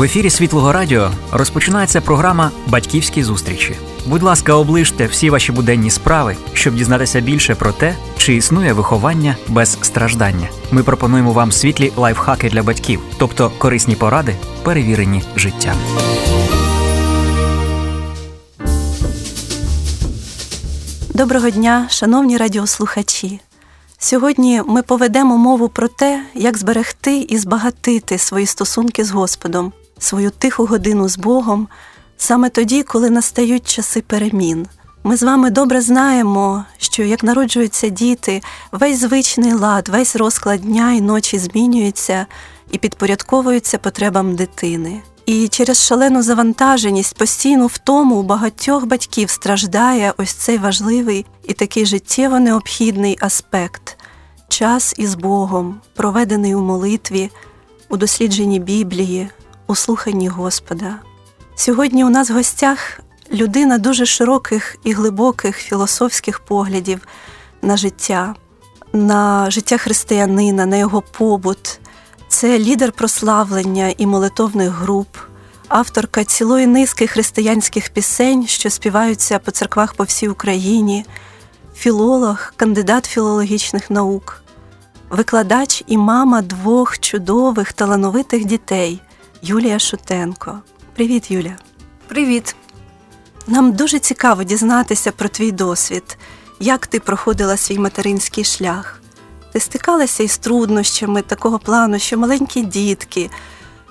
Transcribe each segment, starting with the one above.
В ефірі Світлого Радіо розпочинається програма Батьківські зустрічі. Будь ласка, оближте всі ваші буденні справи, щоб дізнатися більше про те, чи існує виховання без страждання. Ми пропонуємо вам світлі лайфхаки для батьків, тобто корисні поради, перевірені життям. Доброго дня, шановні радіослухачі. Сьогодні ми поведемо мову про те, як зберегти і збагатити свої стосунки з Господом, свою тиху годину з Богом, саме тоді, коли настають часи перемін. Ми з вами добре знаємо, що як народжуються діти, весь звичний лад, весь розклад дня і ночі змінюється і підпорядковується потребам дитини. І через шалену завантаженість, постійну втому у багатьох батьків страждає ось цей важливий і такий життєво необхідний аспект час із Богом, проведений у молитві, у дослідженні Біблії, у слуханні Господа. Сьогодні у нас в гостях людина дуже широких і глибоких філософських поглядів на життя, на життя християнина, на його побут. Це лідер прославлення і молитовних груп, авторка цілої низки християнських пісень, що співаються по церквах по всій Україні, філолог, кандидат філологічних наук, викладач і мама двох чудових талановитих дітей Юлія Шутенко. Привіт, Юля. Привіт. Нам дуже цікаво дізнатися про твій досвід, як ти проходила свій материнський шлях. Ти стикалася із труднощами такого плану, що маленькі дітки,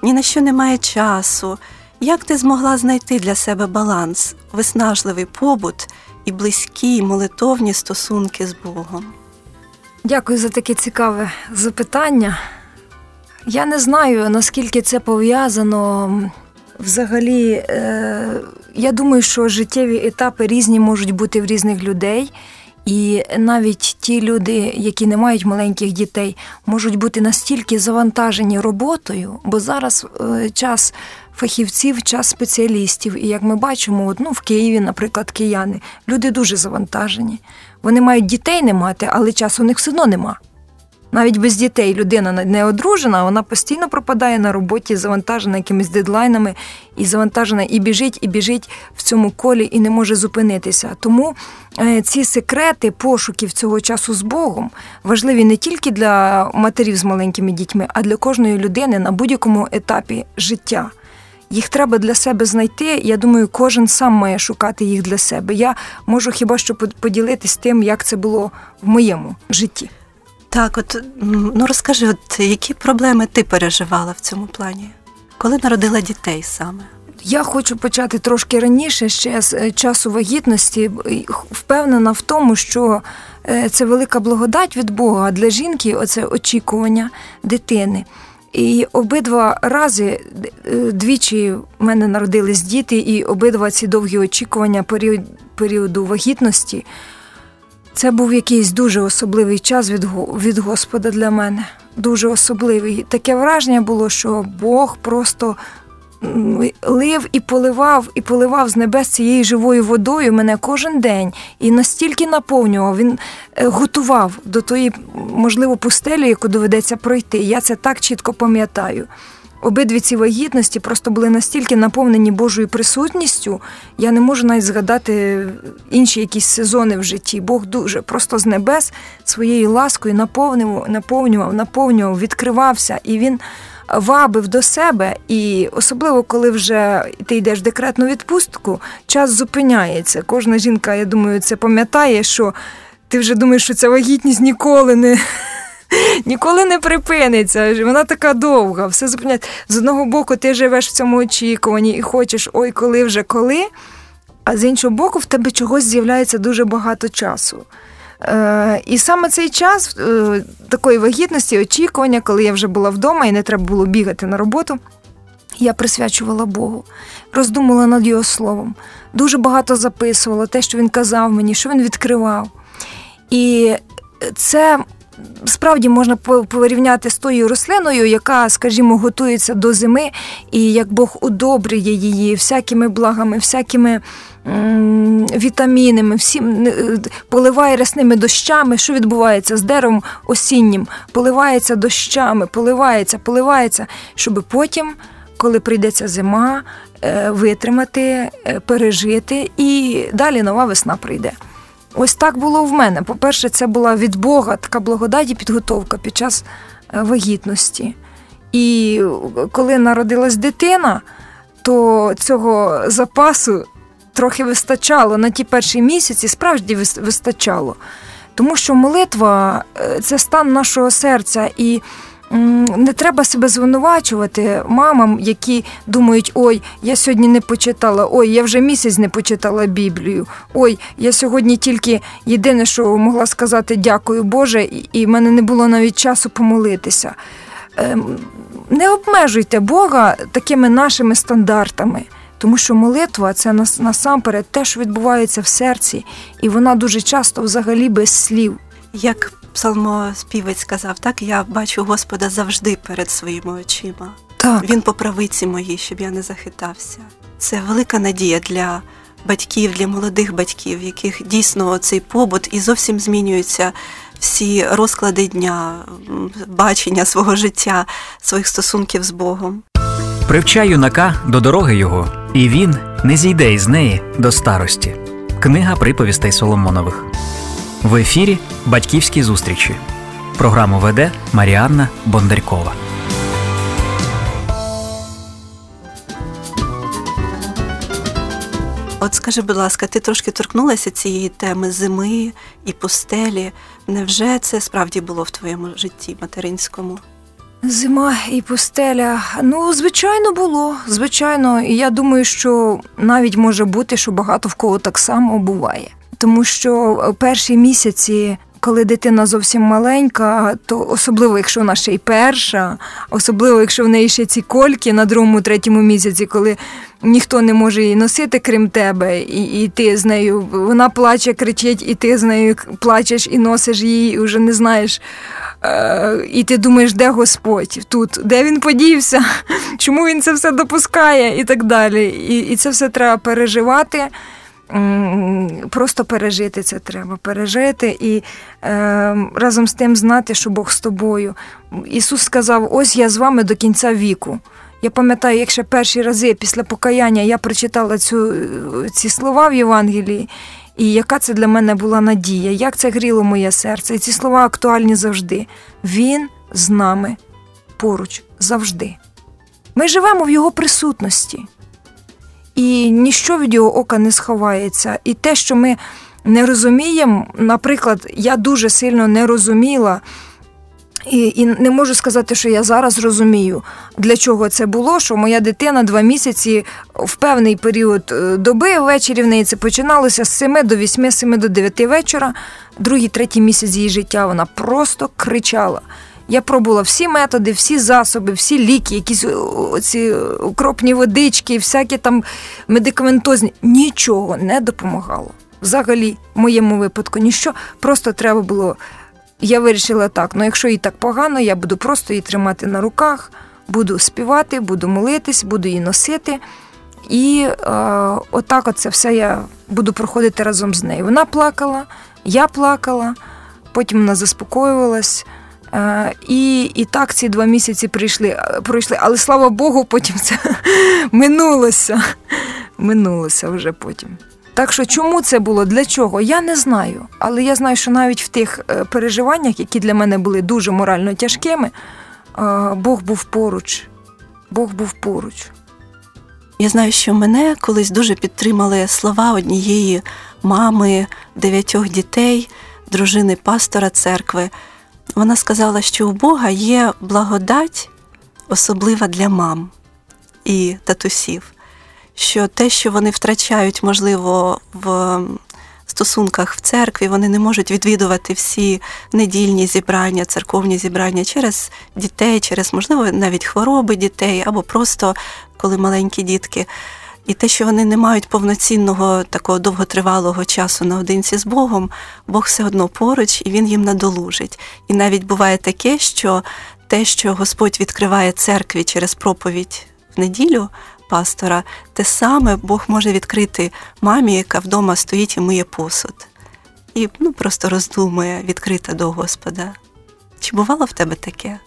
ні на що немає часу. Як ти змогла знайти для себе баланс, виснажливий побут і близькі молитовні стосунки з Богом? Дякую за таке цікаве запитання. Я не знаю, наскільки це пов'язано. Взагалі, е, я думаю, що життєві етапи різні можуть бути в різних людей. І навіть ті люди, які не мають маленьких дітей, можуть бути настільки завантажені роботою, бо зараз е, час фахівців, час спеціалістів. І як ми бачимо, от, ну, в Києві, наприклад, кияни, люди дуже завантажені. Вони мають дітей не мати, але часу у них все одно нема. Навіть без дітей людина не одружена, вона постійно пропадає на роботі, завантажена якимись дедлайнами, і завантажена і біжить, і біжить в цьому колі і не може зупинитися. Тому е, ці секрети пошуків цього часу з Богом важливі не тільки для матерів з маленькими дітьми, а для кожної людини на будь-якому етапі життя. Їх треба для себе знайти. Я думаю, кожен сам має шукати їх для себе. Я можу хіба що поділитись тим, як це було в моєму житті. Так, от ну розкажи, от які проблеми ти переживала в цьому плані, коли народила дітей саме? Я хочу почати трошки раніше, ще з е, часу вагітності, впевнена в тому, що е, це велика благодать від Бога для жінки оце очікування дитини. І обидва рази е, двічі в мене народились діти, і обидва ці довгі очікування періоду вагітності. Це був якийсь дуже особливий час від від Господа для мене. Дуже особливий. Таке враження було, що Бог просто лив і поливав, і поливав з небес цією живою водою мене кожен день і настільки наповнював. Він е, готував до тої, можливо, пустелі, яку доведеться пройти. Я це так чітко пам'ятаю. Обидві ці вагітності просто були настільки наповнені Божою присутністю, я не можу навіть згадати інші якісь сезони в житті. Бог дуже просто з небес своєю ласкою наповнював, наповнював, наповнював, відкривався, і він вабив до себе. І особливо, коли вже ти йдеш в декретну відпустку, час зупиняється. Кожна жінка, я думаю, це пам'ятає, що ти вже думаєш, що ця вагітність ніколи не ніколи не припиниться. Вона така довга, все зупиняється. З одного боку, ти живеш в цьому очікуванні і хочеш, ой, коли вже коли. А з іншого боку, в тебе чогось з'являється дуже багато часу. Е, І саме цей час е, такої вагітності, очікування, коли я вже була вдома і не треба було бігати на роботу, я присвячувала Богу, роздумувала над його словом. Дуже багато записувала те, що він казав мені, що він відкривав. І це справді можна порівняти з тою рослиною, яка, скажімо, готується до зими, і як Бог удобрює її всякими благами, всякими вітамінами, всім е, поливає рясними дощами. Що відбувається з деревом осіннім? Поливається дощами, поливається, поливається, щоб потім. коли прийдеться зима, е, витримати, е, пережити, і далі нова весна прийде. Ось так було в мене. По-перше, це була від Бога така благодать і підготовка під час е, вагітності. І коли народилась дитина, то цього запасу трохи вистачало на ті перші місяці, справді вистачало. Тому що молитва це стан нашого серця. і не треба себе звинувачувати мамам, які думають, ой, я сьогодні не почитала, ой, я вже місяць не почитала Біблію. Ой, я сьогодні тільки єдине, що могла сказати дякую Боже, і в мене не було навіть часу помолитися. Ем, не обмежуйте Бога такими нашими стандартами. Тому що молитва це насамперед те, що відбувається в серці, і вона дуже часто взагалі без слів. Як псалмоспівець сказав, так я бачу Господа завжди перед своїми очима. Так. Він по правиці моїй, щоб я не захитався. Це велика надія для батьків, для молодих батьків, яких дійсно цей побут і зовсім змінюються всі розклади дня, бачення свого життя, своїх стосунків з Богом. Привчай юнака до дороги його, і він не зійде із неї до старості. Книга приповістей Соломонових. В ефірі Батьківські зустрічі. Програму веде Маріанна Бондарькова. От скажи, будь ласка, ти трошки торкнулася цієї теми зими і пустелі. Невже це справді було в твоєму житті материнському? Зима і пустеля. Ну, звичайно, було. Звичайно, і я думаю, що навіть може бути, що багато в кого так само буває тому що е, перші місяці. Коли дитина зовсім маленька, то особливо, якщо вона ще й перша, особливо, якщо в неї ще ці кольки на другому, третьому місяці, коли ніхто не може її носити, крім тебе, і і ти з нею вона плаче, кричить, і ти з нею плачеш і носиш її, і вже не знаєш. Е, І ти думаєш, де Господь тут, де він подівся, чому він це все допускає, і так далі. І, І це все треба переживати просто пережити це треба, пережити і е, разом з тим знати, що Бог з тобою. Ісус сказав: ось я з вами до кінця віку. Я пам'ятаю, як ще перші рази після покаяння я прочитала цю, ці слова в Євангелії, і яка це для мене була надія, як це гріло моє серце. І ці слова актуальні завжди. Він з нами поруч завжди. Ми живемо в Його присутності і ніщо від його ока не сховається. І те, що ми не розуміємо, наприклад, я дуже сильно не розуміла. І і не можу сказати, що я зараз розумію, для чого це було, що моя дитина два місяці в певний період е, доби ввечері в неї це починалося з 7 до 8, 7 до 9 вечора, другий, третій місяць її життя вона просто кричала. Я пробувала всі методи, всі засоби, всі ліки, якісь ці укропні водички, всякі там медикаментозні. Нічого не допомагало. Взагалі, в моєму випадку, ніщо. Просто треба було. Я вирішила так: ну якщо їй так погано, я буду просто її тримати на руках, буду співати, буду молитись, буду її носити. І е, отак от все я буду проходити разом з нею. Вона плакала, я плакала, потім вона заспокоювалась. Е, і і так ці два місяці прийшли, е, пройшли. Але слава Богу, потім це минулося. Минулося вже потім. Так що чому це було? Для чого? Я не знаю. Але я знаю, що навіть в тих е, переживаннях, які для мене були дуже морально тяжкими, Бог був поруч. Бог був поруч. Я знаю, що мене колись дуже підтримали слова однієї мами дев'ятьох дітей, дружини пастора церкви. Вона сказала, що у Бога є благодать, особлива для мам і татусів, що те, що вони втрачають, можливо, в стосунках в церкві, вони не можуть відвідувати всі недільні зібрання, церковні зібрання через дітей, через, можливо, навіть хвороби дітей, або просто коли маленькі дітки. І те, що вони не мають повноцінного такого довготривалого часу наодинці з Богом, Бог все одно поруч і він їм надолужить. І навіть буває таке, що те, що Господь відкриває церкві через проповідь в неділю пастора, те саме Бог може відкрити мамі, яка вдома стоїть і миє посуд. І ну, просто роздумує, відкрита до Господа. Чи бувало в тебе таке?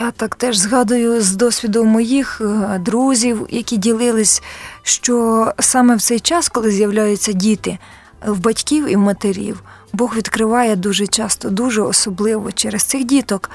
Я так теж згадую з досвіду моїх е, друзів, які ділились, що саме в цей час, коли з'являються діти в батьків і в матерів, Бог відкриває дуже часто, дуже особливо через цих діток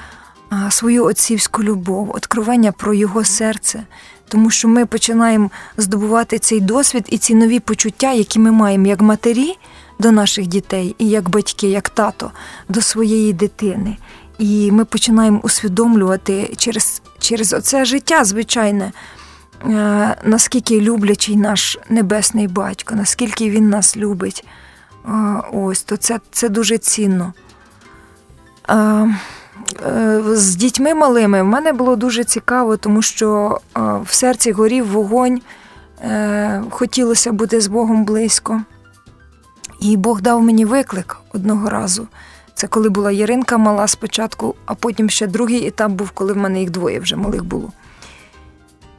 свою отцівську любов, откровення про його серце, тому що ми починаємо здобувати цей досвід і ці нові почуття, які ми маємо як матері до наших дітей, і як батьки, як тато до своєї дитини. І ми починаємо усвідомлювати через через оце життя, звичайне, е, наскільки люблячий наш небесний батько, наскільки він нас любить. Ось, то це це дуже цінно. Е, з дітьми малими в мене було дуже цікаво, тому що в серці горів вогонь, е, хотілося бути з Богом близько. І Бог дав мені виклик одного разу. Це коли була Яринка мала спочатку, а потім ще другий етап був, коли в мене їх двоє вже малих було.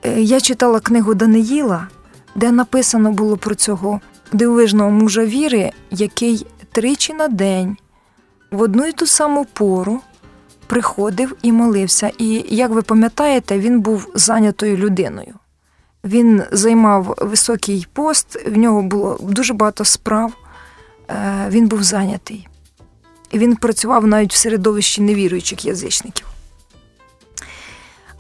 Е, я читала книгу Даниїла, де написано було про цього дивовижного мужа віри, який тричі на день в одну й ту саму пору приходив і молився. І, як ви пам'ятаєте, він був зайнятою людиною. Він займав високий пост, в нього було дуже багато справ, е, він був зайнятий. Він працював навіть в середовищі невіруючих язичників.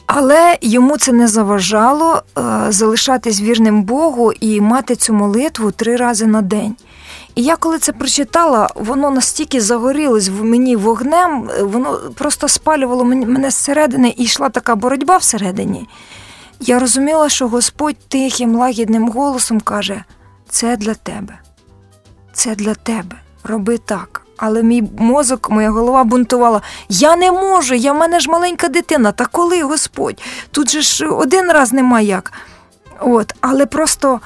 Але йому це не заважало е, залишатись вірним Богу і мати цю молитву три рази на день. І я коли це прочитала, воно настільки загорілось в мені вогнем, воно просто спалювало мене зсередини і йшла така боротьба всередині. Я розуміла, що Господь тихим, лагідним голосом каже: це для тебе, це для тебе, роби так. Але мій мозок, моя голова бунтувала. Я не можу, я в мене ж маленька дитина. Та коли Господь? Тут же ж один раз нема як. От, Але просто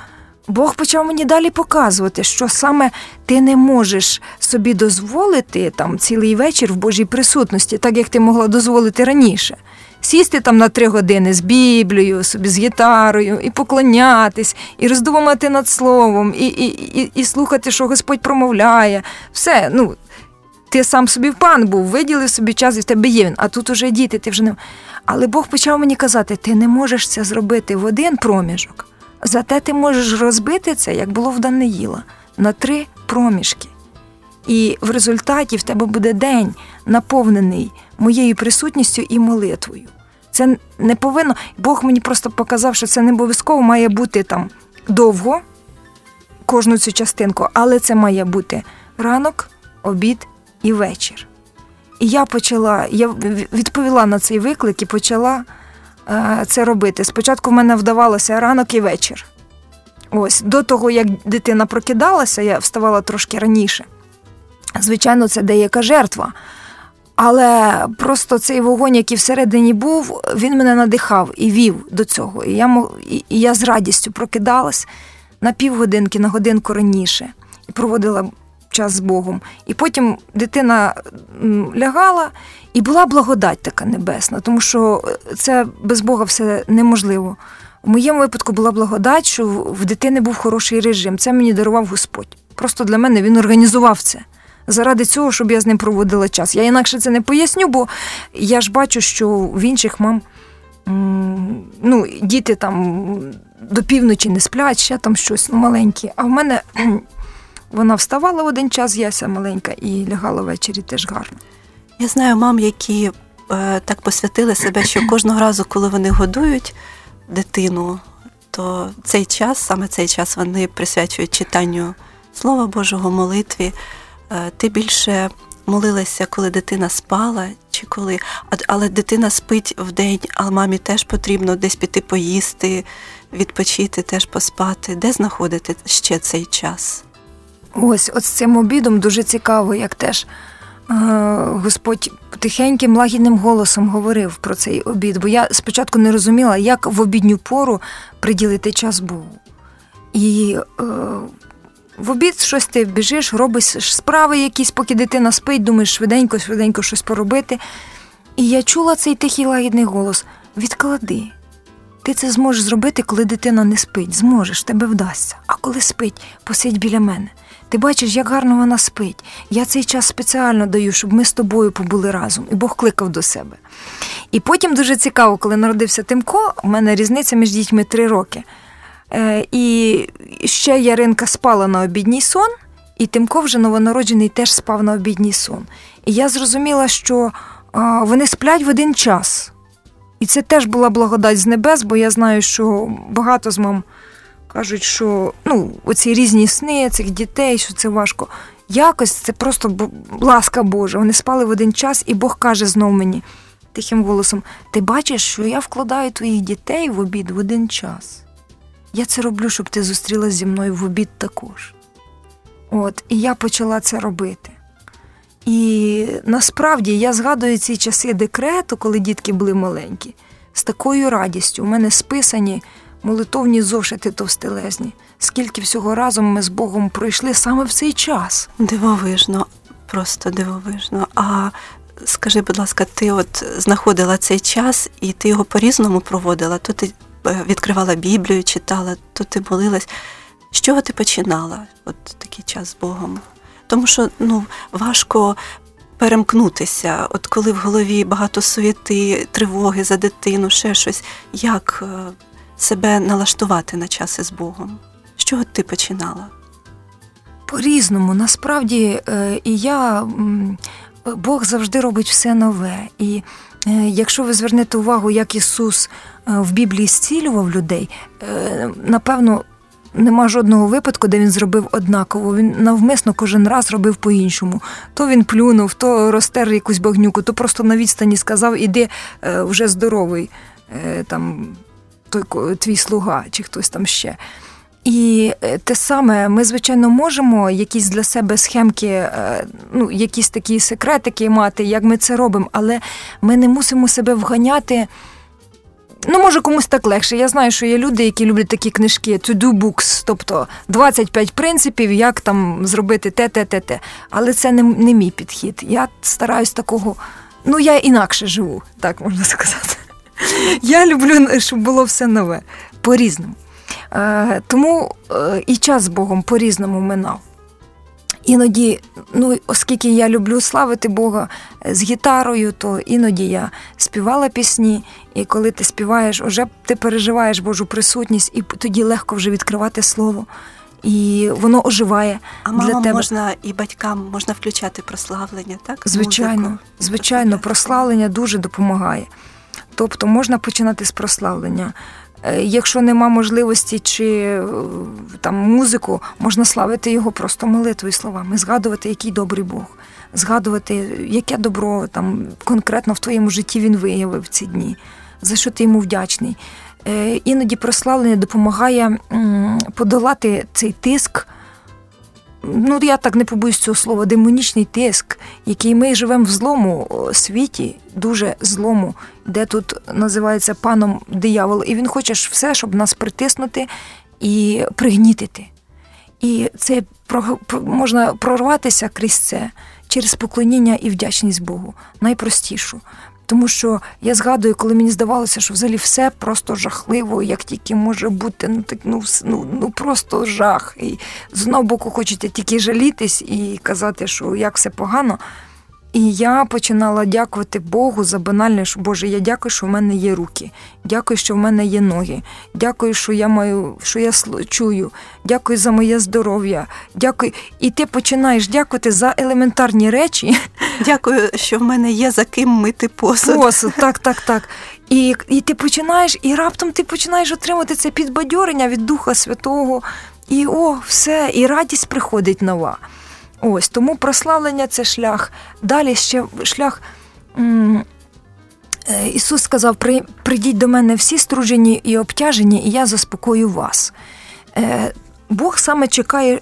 Бог почав мені далі показувати, що саме ти не можеш собі дозволити там цілий вечір в Божій присутності, так як ти могла дозволити раніше. Сісти там на три години з Біблією, собі з гітарою, і поклонятись, і роздумувати над словом, і і, і, і слухати, що Господь промовляє. Все, ну, ти сам собі пан був, виділив собі час, і в тебе є він, а тут уже діти, ти вже не. Але Бог почав мені казати: ти не можеш це зробити в один проміжок. Зате ти можеш розбити це, як було в Даниїла, на три проміжки. І в результаті в тебе буде день наповнений моєю присутністю і молитвою. Це не повинно. Бог мені просто показав, що це не обов'язково має бути там довго, кожну цю частинку, але це має бути ранок, обід і вечір. І я почала, я відповіла на цей виклик і почала Е, це робити. Спочатку в мене вдавалося ранок і вечір. Ось до того, як дитина прокидалася, я вставала трошки раніше. Звичайно, це деяка жертва. Але просто цей вогонь, який всередині був, він мене надихав і вів до цього. І я і я з радістю прокидалась на півгодинки, на годинку раніше і проводила час з Богом. І потім дитина лягала, і була благодать така небесна, тому що це без Бога все неможливо. У моєму випадку була благодать, що в дитини був хороший режим. Це мені дарував Господь. Просто для мене він організував це. Заради цього, щоб я з ним проводила час. Я інакше це не поясню, бо я ж бачу, що в інших мам ну, діти там до півночі не сплять, ще там щось ну, маленьке. А в мене вона вставала один час, яся маленька, і лягала ввечері теж гарно. Я знаю мам, які е, так посвятили себе, що кожного разу, коли вони годують дитину, то цей час, саме цей час, вони присвячують читанню Слова Божого, молитві. Е, ти більше молилася, коли дитина спала, чи коли. Але дитина спить в день, а мамі теж потрібно десь піти поїсти, відпочити, теж поспати. Де знаходити ще цей час? Ось, от з цим обідом дуже цікаво, як теж. Господь тихеньким лагідним голосом говорив про цей обід, бо я спочатку не розуміла, як в обідню пору приділити час Богу. І е, в обід щось ти біжиш, робиш справи якісь, поки дитина спить, думаєш швиденько, швиденько щось поробити. І я чула цей тихий лагідний голос: відклади, Ти це зможеш зробити, коли дитина не спить. Зможеш, тебе вдасться. А коли спить, посидь біля мене. Ти бачиш, як гарно вона спить. Я цей час спеціально даю, щоб ми з тобою побули разом. І Бог кликав до себе. І потім дуже цікаво, коли народився Тимко, у мене різниця між дітьми три роки. Е, І ще Яринка спала на обідній сон, і Тимко вже новонароджений теж спав на обідній сон. І я зрозуміла, що вони сплять в один час. І це теж була благодать з небес, бо я знаю, що багато з мам кажуть, що ну, оці різні сни цих дітей, що це важко. Якось це просто ласка Божа. Вони спали в один час, і Бог каже знов мені тихим голосом: Ти бачиш, що я вкладаю твоїх дітей в обід в один час. Я це роблю, щоб ти зустрілася зі мною в обід також. От, І я почала це робити. І насправді я згадую ці часи декрету, коли дітки були маленькі, з такою радістю. У мене списані молитовні зошити товстелезні. Скільки всього разом ми з Богом пройшли саме в цей час. Дивовижно, просто дивовижно. А скажи, будь ласка, ти от знаходила цей час і ти його по-різному проводила? То ти е, відкривала Біблію, читала, то ти молилась. З чого ти починала от такий час з Богом? Тому що ну, важко перемкнутися, от коли в голові багато суєти, тривоги за дитину, ще щось, як е, себе налаштувати на час із Богом? З чого ти починала? По-різному, насправді, е, і я Бог завжди робить все нове. І е, якщо ви звернете увагу, як Ісус в Біблії зцілював людей, напевно, Нема жодного випадку, де він зробив однаково. Він навмисно кожен раз робив по-іншому. То він плюнув, то розтер якусь багнюку, то просто на відстані сказав, іди е, вже здоровий е, там той твій слуга чи хтось там ще. І е, те саме, ми, звичайно, можемо якісь для себе схемки, ну, якісь такі секретики мати, як ми це робимо, але ми не мусимо себе вганяти. Ну, може, комусь так легше. Я знаю, що є люди, які люблять такі книжки to-do books, тобто 25 принципів, як там зробити те, те, те, те. Але це не, не мій підхід. Я стараюсь такого, ну я інакше живу, так можна сказати. Я люблю, щоб було все нове, по-різному. Е, Тому е, і час з Богом по-різному минав. Іноді, ну оскільки я люблю славити Бога е, з гітарою, то іноді я співала пісні, і коли ти співаєш, вже ти переживаєш Божу присутність, і тоді легко вже відкривати слово. І воно оживає. А для тебе. можна і батькам можна включати прославлення, так? Звичайно, Музику. звичайно, прославлення дуже допомагає. Тобто можна починати з прославлення. Е, якщо нема можливості чи е, там музику, можна славити його просто молитвою словами, згадувати, який добрий Бог, згадувати, яке добро там конкретно в твоєму житті він виявив ці дні, за що ти йому вдячний. Е, іноді прославлення допомагає подолати цей тиск ну я так не побоюсь цього слова, демонічний тиск, який ми живемо в злому світі, дуже злому, де тут називається паном диявол, і він хоче все, щоб нас притиснути і пригнітити. І це можна прорватися крізь це через поклоніння і вдячність Богу, найпростішу. Тому що я згадую, коли мені здавалося, що взагалі все просто жахливо, як тільки може бути, ну так ну ну, ну просто жах. І з одного боку хочете тільки жалітись і казати, що як все погано. І я починала дякувати Богу за банальне, що Боже, я дякую, що в мене є руки. Дякую, що в мене є ноги. Дякую, що я маю, що я чую. Дякую за моє здоров'я. Дякую. І ти починаєш дякувати за елементарні речі. Дякую, що в мене є за ким мити посуд. Посуд, так, так, так. І і ти починаєш, і раптом ти починаєш отримати це підбадьорення від Духа Святого. І о, все, і радість приходить нова. Ось тому прославлення це шлях. Далі ще шлях. Е, Ісус сказав: прийдіть до мене всі струджені і обтяжені, і я заспокою вас. Е, Бог саме чекає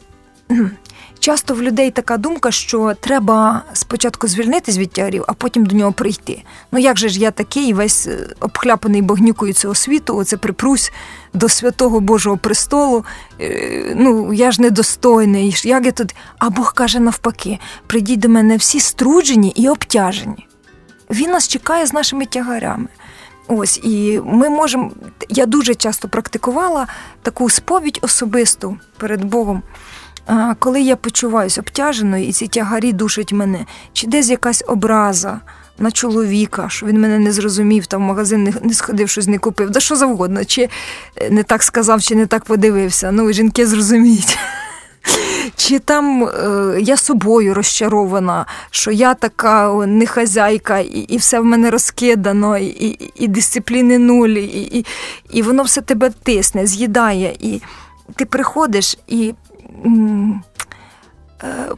Часто в людей така думка, що треба спочатку звільнитись від тягарів, а потім до нього прийти. Ну як же ж я такий, весь е, обхляпаний багнюкою цього світу, оце припрусь до святого Божого престолу. Е, ну я ж недостойний. Як я тут? А Бог каже навпаки: прийдіть до мене всі струджені і обтяжені. Він нас чекає з нашими тягарями. Ось, і ми можемо. Я дуже часто практикувала таку сповідь особисту перед Богом. Коли я почуваюся обтяженою, і ці тягарі душать мене, чи десь якась образа на чоловіка, що він мене не зрозумів, там в магазин не, не сходив, щось не купив, да що завгодно, чи не так сказав, чи не так подивився. Ну, жінки зрозуміють. Чи там е, я собою розчарована, що я така не хазяйка, і і все в мене розкидано, і і, і дисципліни нуль, і, і і, воно все тебе тисне, з'їдає. І ти приходиш і е,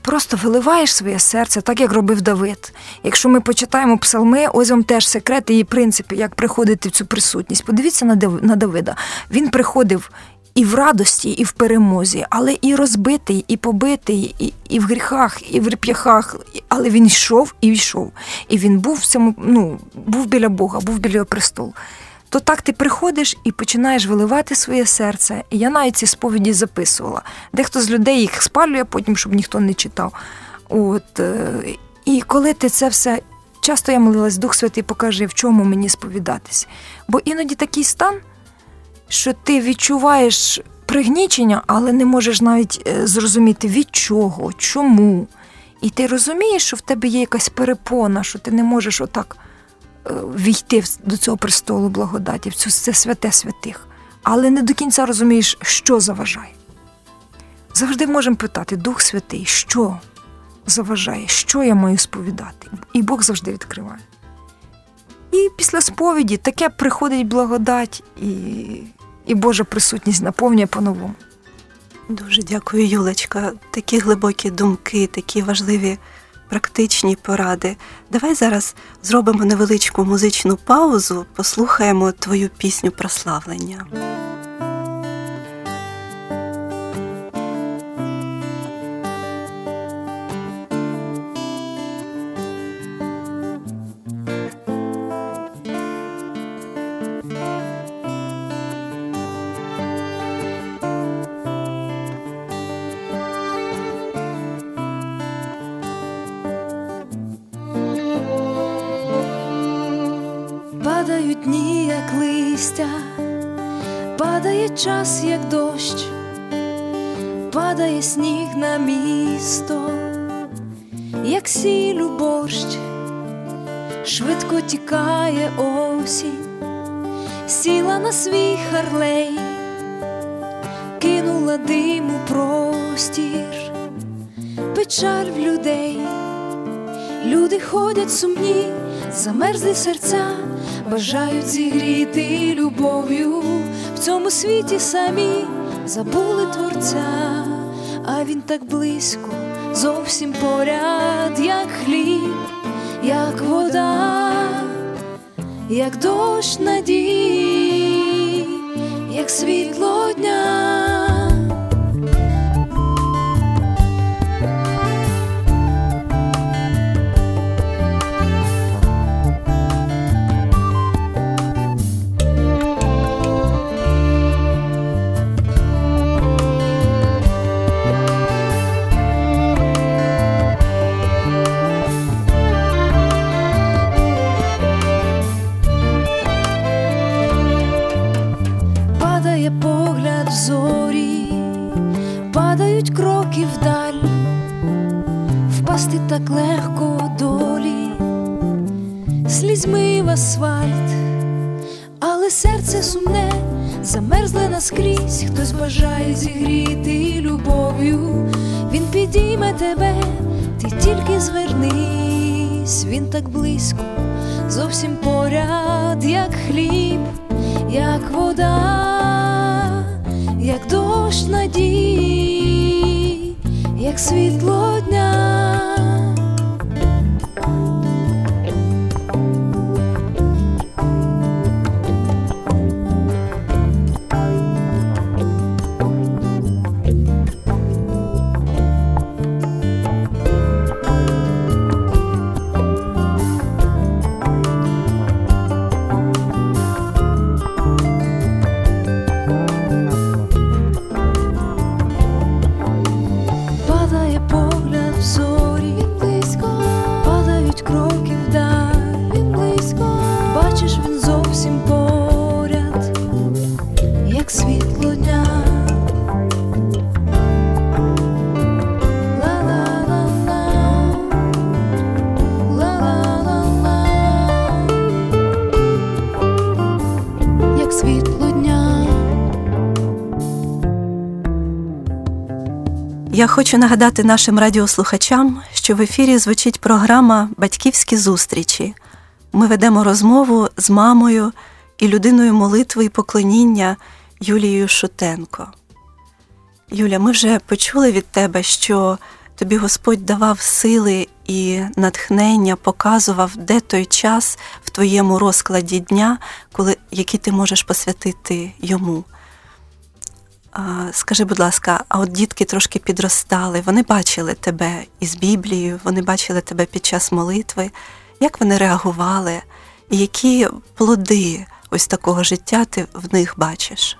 просто виливаєш своє серце, так як робив Давид. Якщо ми почитаємо псалми, ось вам теж секрети і принципи, як приходити в цю присутність. Подивіться на Давида. Він приходив і в радості, і в перемозі, але і розбитий, і побитий, і і в гріхах, і в реп'яхах. Але він йшов і йшов. І він був в цьому, ну, був біля Бога, був біля престолу. То так ти приходиш і починаєш виливати своє серце. І я навіть ці сповіді записувала. Дехто з людей їх спалює, потім, щоб ніхто не читав. От, е, І коли ти це все. Часто я молилась, Дух Святий, покажи, в чому мені сповідатись. Бо іноді такий стан, що ти відчуваєш пригнічення, але не можеш навіть е, зрозуміти від чого, чому. І ти розумієш, що в тебе є якась перепона, що ти не можеш отак війти до цього престолу благодаті, в це святе святих, але не до кінця розумієш, що заважає. Завжди можемо питати, Дух Святий, що заважає, що я маю сповідати? І Бог завжди відкриває. І після сповіді таке приходить благодать, і і Божа присутність наповнює по-новому. Дуже дякую, Юлечка. Такі глибокі думки, такі важливі практичні поради. Давай зараз зробимо невеличку музичну паузу, послухаємо твою пісню прославлення. Час, як дощ, падає сніг на місто, як сіль у борщ, швидко тікає осінь, сіла на свій харлей, кинула диму простір, печаль в людей, люди ходять сумні, замерзлі серця, бажають зігріти любов'ю в цьому світі самі забули творця, а він так близько, зовсім поряд, як хліб, як вода, як дощ надій, як світло дня. Бажає зігріти любов'ю, він підійме тебе, ти тільки звернись, він так близько, зовсім поряд, як хліб, як вода, як дощ надій, як світло дня. Хочу нагадати нашим радіослухачам, що в ефірі звучить програма Батьківські зустрічі. Ми ведемо розмову з мамою і людиною молитви і поклоніння Юлією Шутенко. Юля, ми вже почули від тебе, що тобі Господь давав сили і натхнення, показував, де той час в твоєму розкладі дня, коли, який ти можеш посвятити йому. Скажи, будь ласка, а от дітки трошки підростали, вони бачили тебе із Біблією, вони бачили тебе під час молитви. Як вони реагували, і які плоди ось такого життя ти в них бачиш?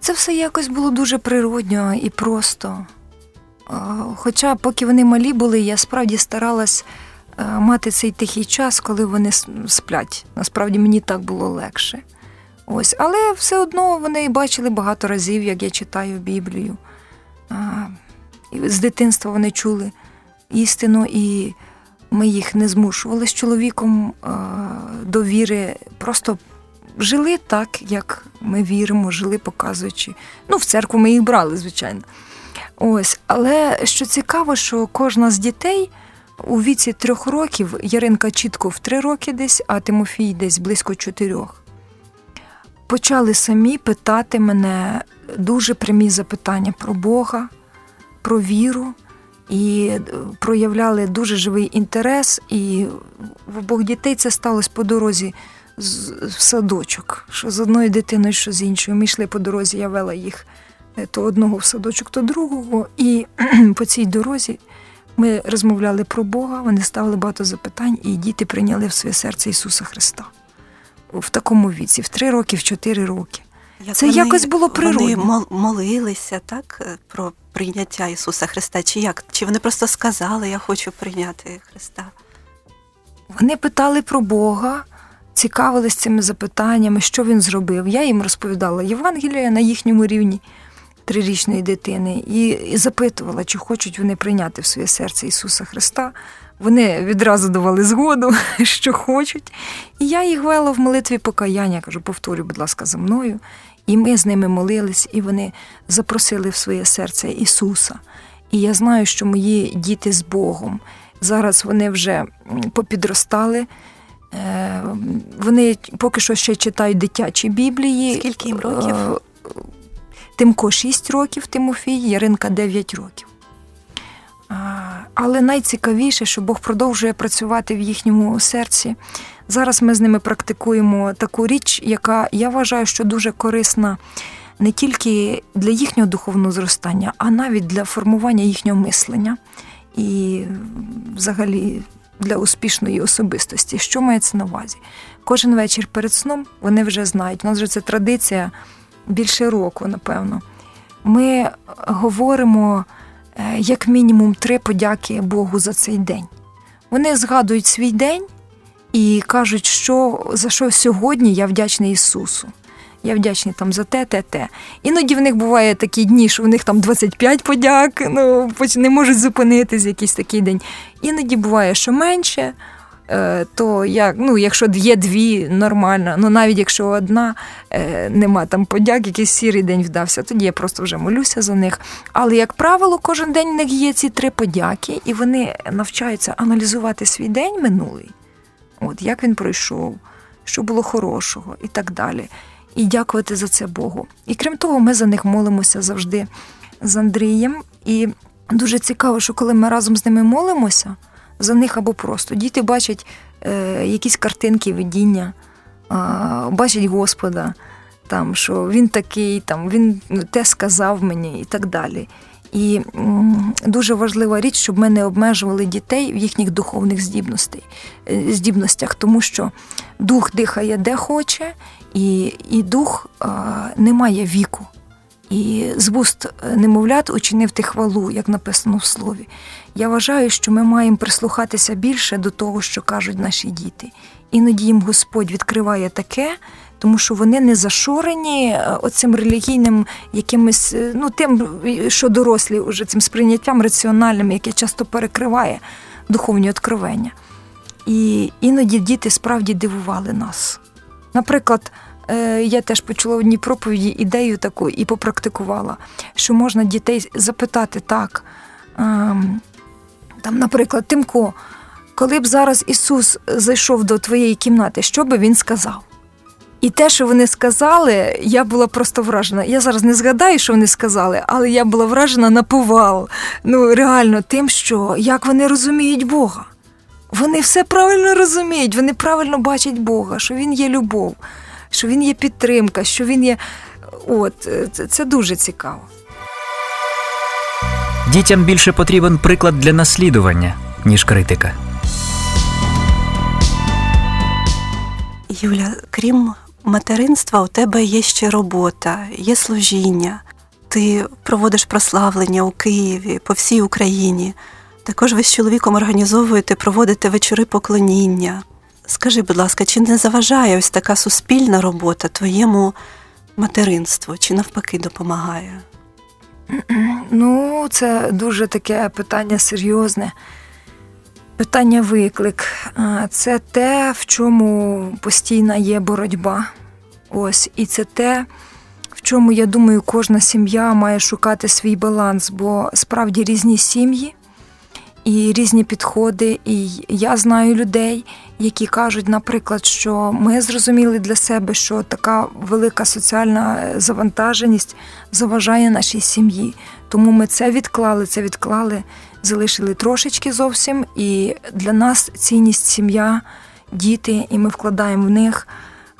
Це все якось було дуже природньо і просто. Хоча, поки вони малі були, я справді старалась е, мати цей тихий час, коли вони сплять. Насправді мені так було легше. Ось, але все одно вони бачили багато разів, як я читаю Біблію. А, і З дитинства вони чули істину, і ми їх не змушували з чоловіком а, до віри. Просто жили так, як ми віримо, жили, показуючи. Ну, в церкву ми їх брали, звичайно. Ось, але що цікаво, що кожна з дітей у віці трьох років, Яринка чітко в три роки десь, а Тимофій десь близько чотирьох, почали самі питати мене дуже прямі запитання про Бога, про віру. І е, проявляли дуже живий інтерес, і в обох дітей це сталося по дорозі в садочок, що з одною дитиною, що з іншою. Ми йшли по дорозі, я вела їх е, то одного в садочок, то другого. І по цій дорозі ми розмовляли про Бога, вони ставили багато запитань, і діти прийняли в своє серце Ісуса Христа в такому віці, в три роки, в чотири роки. Як Це якось було природно. Вони молилися так, е, про прийняття Ісуса Христа, чи як? Чи вони просто сказали, я хочу прийняти Христа? Вони питали про Бога, цікавились цими запитаннями, що він зробив. Я їм розповідала Євангелія на їхньому рівні трирічної дитини і, запитувала, чи хочуть вони прийняти в своє серце Ісуса Христа. Вони відразу давали згоду, що хочуть. І я їх вела в молитві покаяння, кажу, повторюй, будь ласка, за мною. І ми з ними молились, і вони запросили в своє серце Ісуса. І я знаю, що мої діти з Богом. Зараз вони вже попідростали. Е, Вони поки що ще читають дитячі біблії. Скільки їм років? Тимко 6 років, Тимофій, Яринка 9 років. Але найцікавіше, що Бог продовжує працювати в їхньому серці. Зараз ми з ними практикуємо таку річ, яка я вважаю, що дуже корисна не тільки для їхнього духовного зростання, а навіть для формування їхнього мислення і взагалі для успішної особистості. Що мається на увазі? Кожен вечір перед сном вони вже знають. У нас вже це традиція більше року, напевно. Ми говоримо е, як мінімум три подяки Богу за цей день. Вони згадують свій день і кажуть, що за що сьогодні я вдячний Ісусу. Я вдячний там за те, те, те. Іноді в них буває такі дні, що в них там 25 подяк, ну не можуть зупинитись якийсь такий день. Іноді буває, що менше. Е, То як, ну, якщо є дві, нормально. Ну навіть якщо одна е, нема там подяк, якийсь сірий день вдався, тоді я просто вже молюся за них. Але, як правило, кожен день в них є ці три подяки, і вони навчаються аналізувати свій день минулий. От як він пройшов, що було хорошого і так далі. І дякувати за це Богу. І крім того, ми за них молимося завжди з Андрієм. І дуже цікаво, що коли ми разом з ними молимося, за них або просто діти бачать е, якісь картинки видіння, е, бачать Господа, там, що він такий, там, він те сказав мені і так далі. І дуже важлива річ, щоб ми не обмежували дітей в їхніх духовних здібностей, е, здібностях, тому що дух дихає де хоче, і, і дух е, не має віку. І з вуст е, немовлят учинив ти хвалу, як написано в слові. Я вважаю, що ми маємо прислухатися більше до того, що кажуть наші діти. Іноді їм Господь відкриває таке, тому що вони не зашорені е, оцим релігійним якимось, е, ну тим, що дорослі уже цим сприйняттям раціональним, яке часто перекриває духовні откровення. І іноді діти справді дивували нас. Наприклад, я теж почула в одній проповіді ідею таку і попрактикувала, що можна дітей запитати так. ем, Там, наприклад, Тимко, коли б зараз Ісус зайшов до твоєї кімнати, що би він сказав? І те, що вони сказали, я була просто вражена. Я зараз не згадаю, що вони сказали, але я була вражена на повал. Ну, реально, тим, що як вони розуміють Бога. Вони все правильно розуміють, вони правильно бачать Бога, що Він є любов, що Він є підтримка, що Він є. От, е, це, це дуже цікаво. Дітям більше потрібен приклад для наслідування, ніж критика. Юля, крім материнства, у тебе є ще робота, є служіння. Ти проводиш прославлення у Києві, по всій Україні. Також ви з чоловіком організовуєте, проводите вечори поклоніння. Скажи, будь ласка, чи не заважає ось така суспільна робота твоєму материнству, чи навпаки допомагає? Ну, це дуже таке питання серйозне. Питання виклик. Це те, в чому постійна є боротьба. Ось, і це те, в чому, я думаю, кожна сім'я має шукати свій баланс, бо справді різні сім'ї і різні підходи. І я знаю людей, які кажуть, наприклад, що ми зрозуміли для себе, що така велика соціальна завантаженість заважає нашій сім'ї. Тому ми це відклали, це відклали, залишили трошечки зовсім. І для нас цінність сім'я, діти, і ми вкладаємо в них.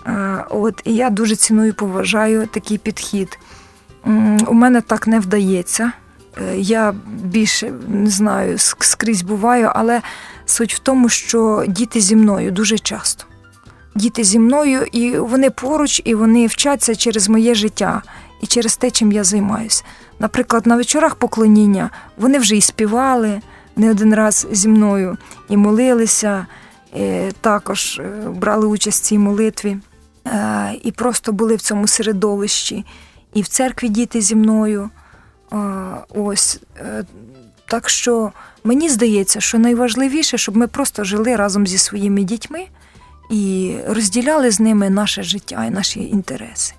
Е, От, і я дуже ціную поважаю такий підхід. У мене так не вдається. Е, Я більше не знаю, скрізь буваю, але суть в тому, що діти зі мною дуже часто. Діти зі мною, і вони поруч, і вони вчаться через моє життя і через те, чим я займаюся. Наприклад, на вечорах поклоніння вони вже і співали не один раз зі мною, і молилися, е, також е, брали участь в цій молитві, е, і просто були в цьому середовищі. І в церкві діти зі мною. Ось так що мені здається, що найважливіше, щоб ми просто жили разом зі своїми дітьми і розділяли з ними наше життя і наші інтереси.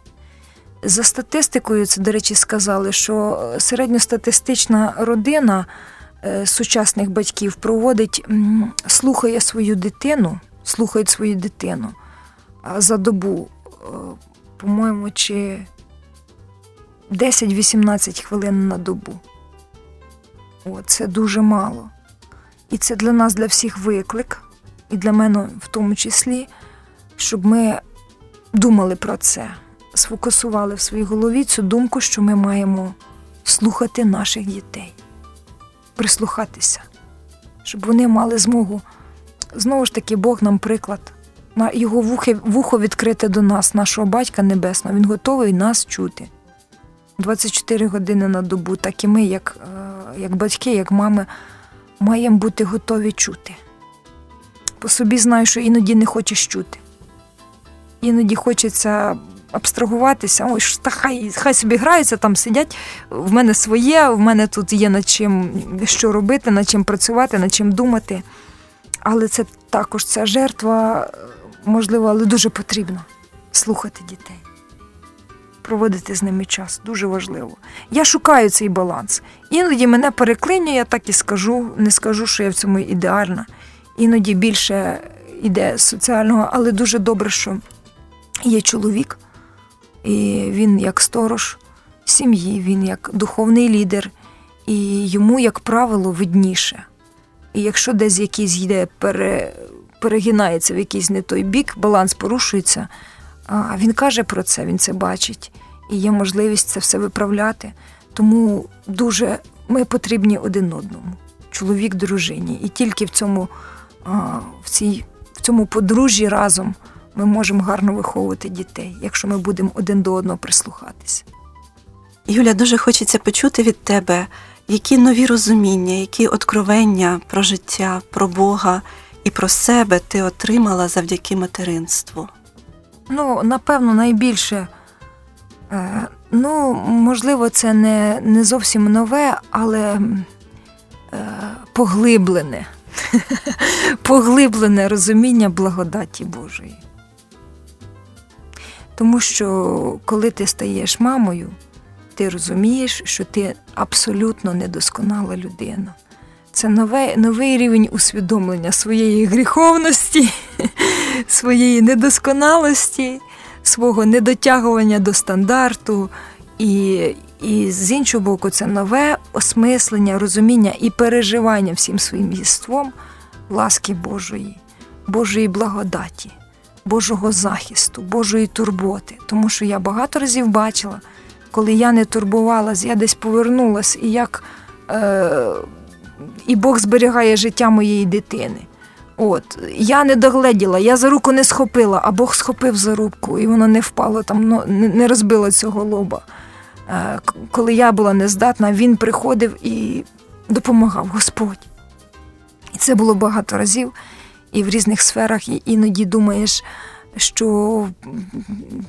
За статистикою, це, до речі, сказали, що середньостатистична родина е, сучасних батьків проводить, слухає свою дитину, слухають свою дитину за добу, е, по-моєму, чи 10-18 хвилин на добу. Це дуже мало. І це для нас, для всіх виклик, і для мене в тому числі, щоб ми думали про це, сфокусували в своїй голові цю думку, що ми маємо слухати наших дітей, прислухатися, щоб вони мали змогу. Знову ж таки, Бог нам приклад. На його вухи, вухо відкрите до нас, нашого батька Небесного. Він готовий нас чути. 24 години на добу, так і ми, як, е, як батьки, як мами, маємо бути готові чути. По собі знаю, що іноді не хочеш чути. Іноді хочеться абстрагуватися, ой, та хай, хай собі граються, там сидять. В мене своє, в мене тут є над чим що робити, над чим працювати, над чим думати. Але це також ця жертва, е, можливо, але дуже потрібно слухати дітей проводити з ними час. Дуже важливо. Я шукаю цей баланс. Іноді мене переклинює, я так і скажу. Не скажу, що я в цьому ідеальна. Іноді більше іде соціального, але дуже добре, що є чоловік, і він як сторож сім'ї, він як духовний лідер, і йому, як правило, видніше. І якщо десь якийсь йде, пере, перегинається в якийсь не той бік, баланс порушується, а він каже про це, він це бачить, і є можливість це все виправляти. Тому дуже ми потрібні один одному, чоловік дружині. І тільки в цьому, в, цій, в цьому подружжі разом ми можемо гарно виховувати дітей, якщо ми будемо один до одного прислухатися. Юля, дуже хочеться почути від тебе, які нові розуміння, які откровення про життя, про Бога і про себе ти отримала завдяки материнству. Ну, напевно, найбільше. Е, ну, можливо, це не не зовсім нове, але е, поглиблене, поглиблене розуміння благодаті Божої. Тому що коли ти стаєш мамою, ти розумієш, що ти абсолютно недосконала людина. Це новий, новий рівень усвідомлення своєї гріховності, своєї недосконалості, свого недотягування до стандарту. І і з іншого боку, це нове осмислення, розуміння і переживання всім своїм єством ласки Божої, Божої благодаті, Божого захисту, Божої турботи. Тому що я багато разів бачила, коли я не турбувалась, я десь повернулась, і як е, і Бог зберігає життя моєї дитини. От, Я не догледіла, я за руку не схопила, а Бог схопив за руку, і воно не впало там, ну, не розбило цього лоба. Е, коли я була нездатна, він приходив і допомагав Господь. І це було багато разів, і в різних сферах і іноді думаєш, що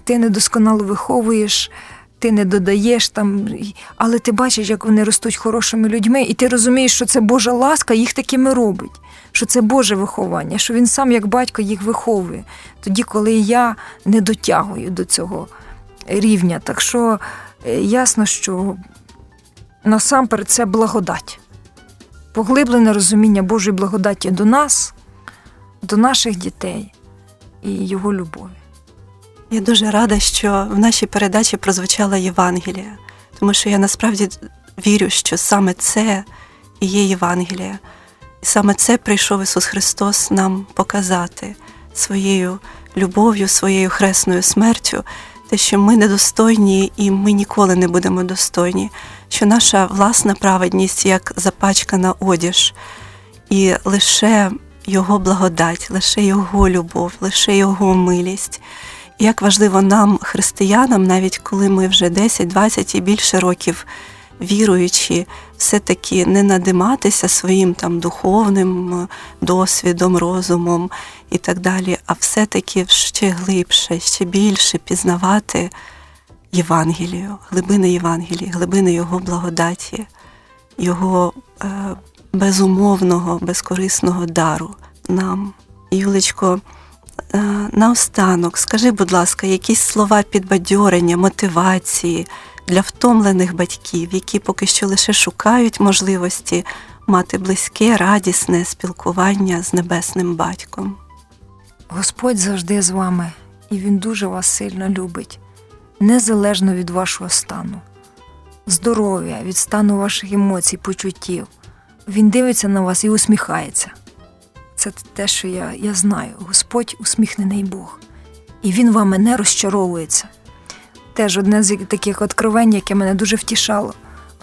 ти недосконало виховуєш ти не додаєш там, але ти бачиш, як вони ростуть хорошими людьми, і ти розумієш, що це Божа ласка їх такими робить, що це Боже виховання, що він сам, як батько, їх виховує, тоді, коли я не дотягую до цього рівня. Так що е, ясно, що насамперед це благодать, поглиблене розуміння Божої благодаті до нас, до наших дітей і його любові. Я дуже рада, що в нашій передачі прозвучала Євангелія, тому що я насправді вірю, що саме це і є Євангелія. І саме це прийшов Ісус Христос нам показати своєю любов'ю, своєю хресною смертю, те, що ми недостойні і ми ніколи не будемо достойні, що наша власна праведність як запачкана одіж, і лише Його благодать, лише Його любов, лише Його милість як важливо нам, християнам, навіть коли ми вже 10, 20 і більше років віруючи, все-таки не надиматися своїм там духовним е, досвідом, розумом і так далі, а все-таки ще глибше, ще більше пізнавати Євангелію, глибини Євангелії, глибини Його благодаті, Його е, безумовного, безкорисного дару нам. Юлечко, наостанок, скажи, будь ласка, якісь слова підбадьорення, мотивації для втомлених батьків, які поки що лише шукають можливості мати близьке, радісне спілкування з небесним батьком. Господь завжди з вами, і Він дуже вас сильно любить, незалежно від вашого стану, здоров'я, від стану ваших емоцій, почуттів. Він дивиться на вас і усміхається це те, що я я знаю. Господь усміхнений Бог, і Він вами не розчаровується. Теж одне з таких откровень, яке мене дуже втішало.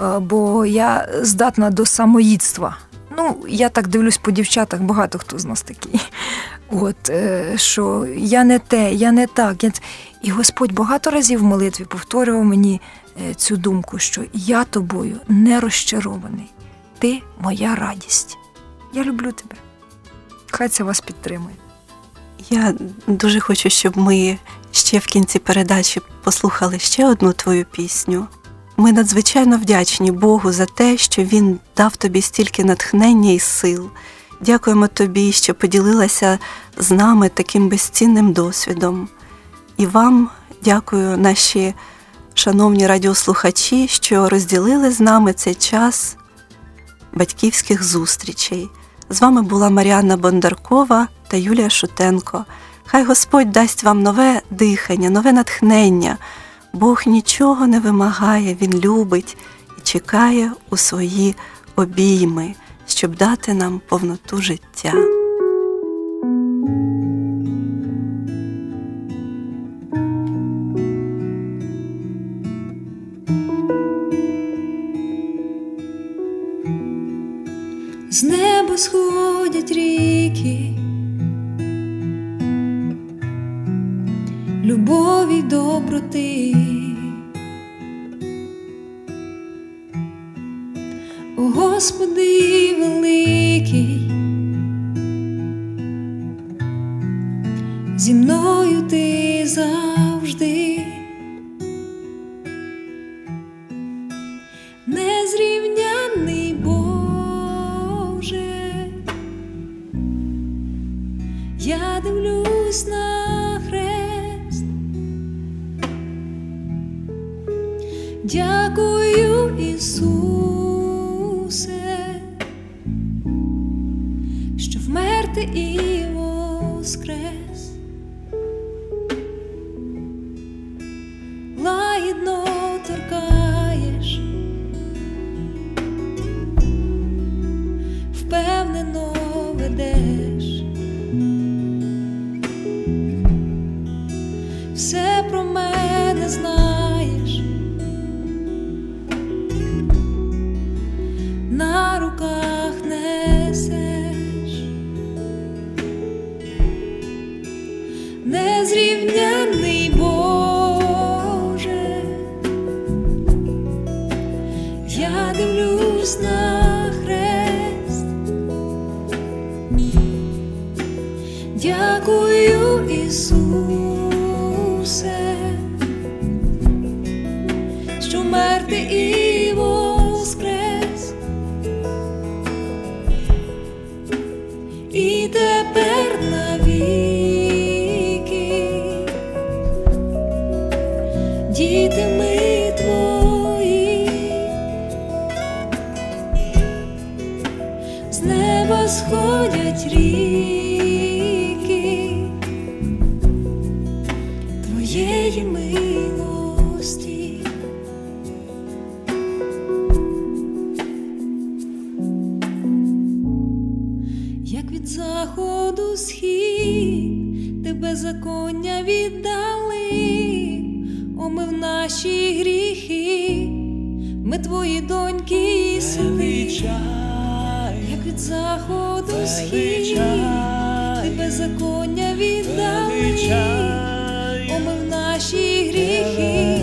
Е, бо я здатна до самоїдства. Ну, я так дивлюсь по дівчатах, багато хто з нас такий. От, е, що я не те, я не так. І Господь багато разів в молитві повторював мені е, цю думку, що я тобою не розчарований. Ти моя радість. Я люблю тебе. Хай це вас підтримує. Я дуже хочу, щоб ми ще в кінці передачі послухали ще одну твою пісню. Ми надзвичайно вдячні Богу за те, що Він дав тобі стільки натхнення і сил. Дякуємо тобі, що поділилася з нами таким безцінним досвідом. І вам дякую, наші шановні радіослухачі, що розділили з нами цей час батьківських зустрічей. З вами була Маріанна Бондаркова та Юлія Шутенко. Хай Господь дасть вам нове дихання, нове натхнення. Бог нічого не вимагає, Він любить і чекає у свої обійми, щоб дати нам повноту життя. з неба сходять ріки, любові доброти. О Господи великий, зі мною ти завжди. 一 що твої доньки і сини. Як від заходу схід, ти беззаконня віддали, омив наші гріхи,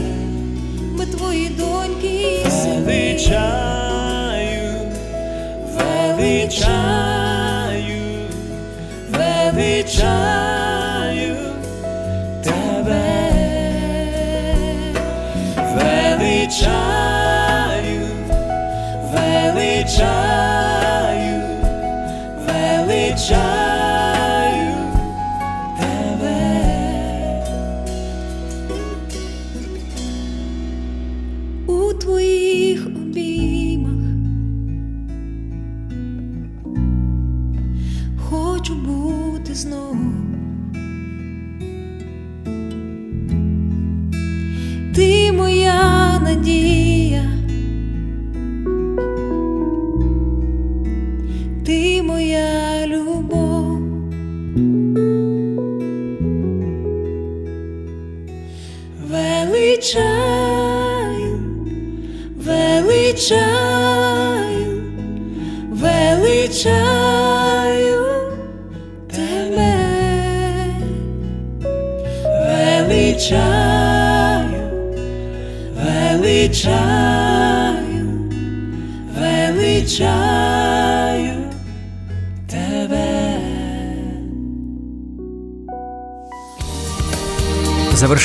ми твої доньки і сини. Величаю,